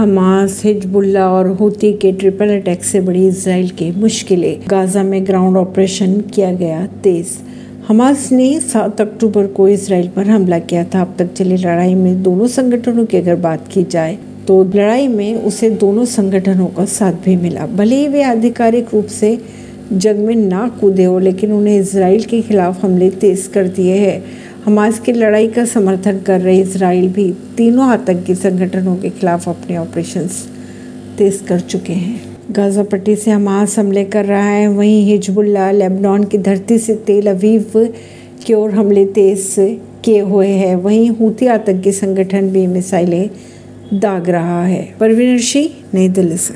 Hamas, Hezbollah और हुती के triple attack से बड़ी इसराइल की मुश्किलें। गाजा में ग्राउंड ऑपरेशन किया गया तेज। हमास ने 7 अक्टूबर को इसराइल पर हमला किया था। अब तक चली लड़ाई में दोनों संगठनों की अगर बात की जाए तो लड़ाई में उसे दोनों संगठनों का साथ भी मिला। भले ही वे आधिकारिक रूप से जंग में ना कूदे हो, लेकिन उन्हें इसराइल के खिलाफ हमले तेज कर दिए हैं। हमास की लड़ाई का समर्थन कर रहे इसराइल भी तीनों आतंकी संगठनों के खिलाफ अपने ऑपरेशन तेज कर चुके हैं। गाजा पट्टी से हमास हमले कर रहा है, वहीं हिजबुल्ला लेबनान की धरती से तेल अवीव की ओर हमले तेज किए हुए हैं, वहीं हूती आतंकी संगठन भी मिसाइलें दाग रहा है। परवीन सिंह नई दिल्ली से।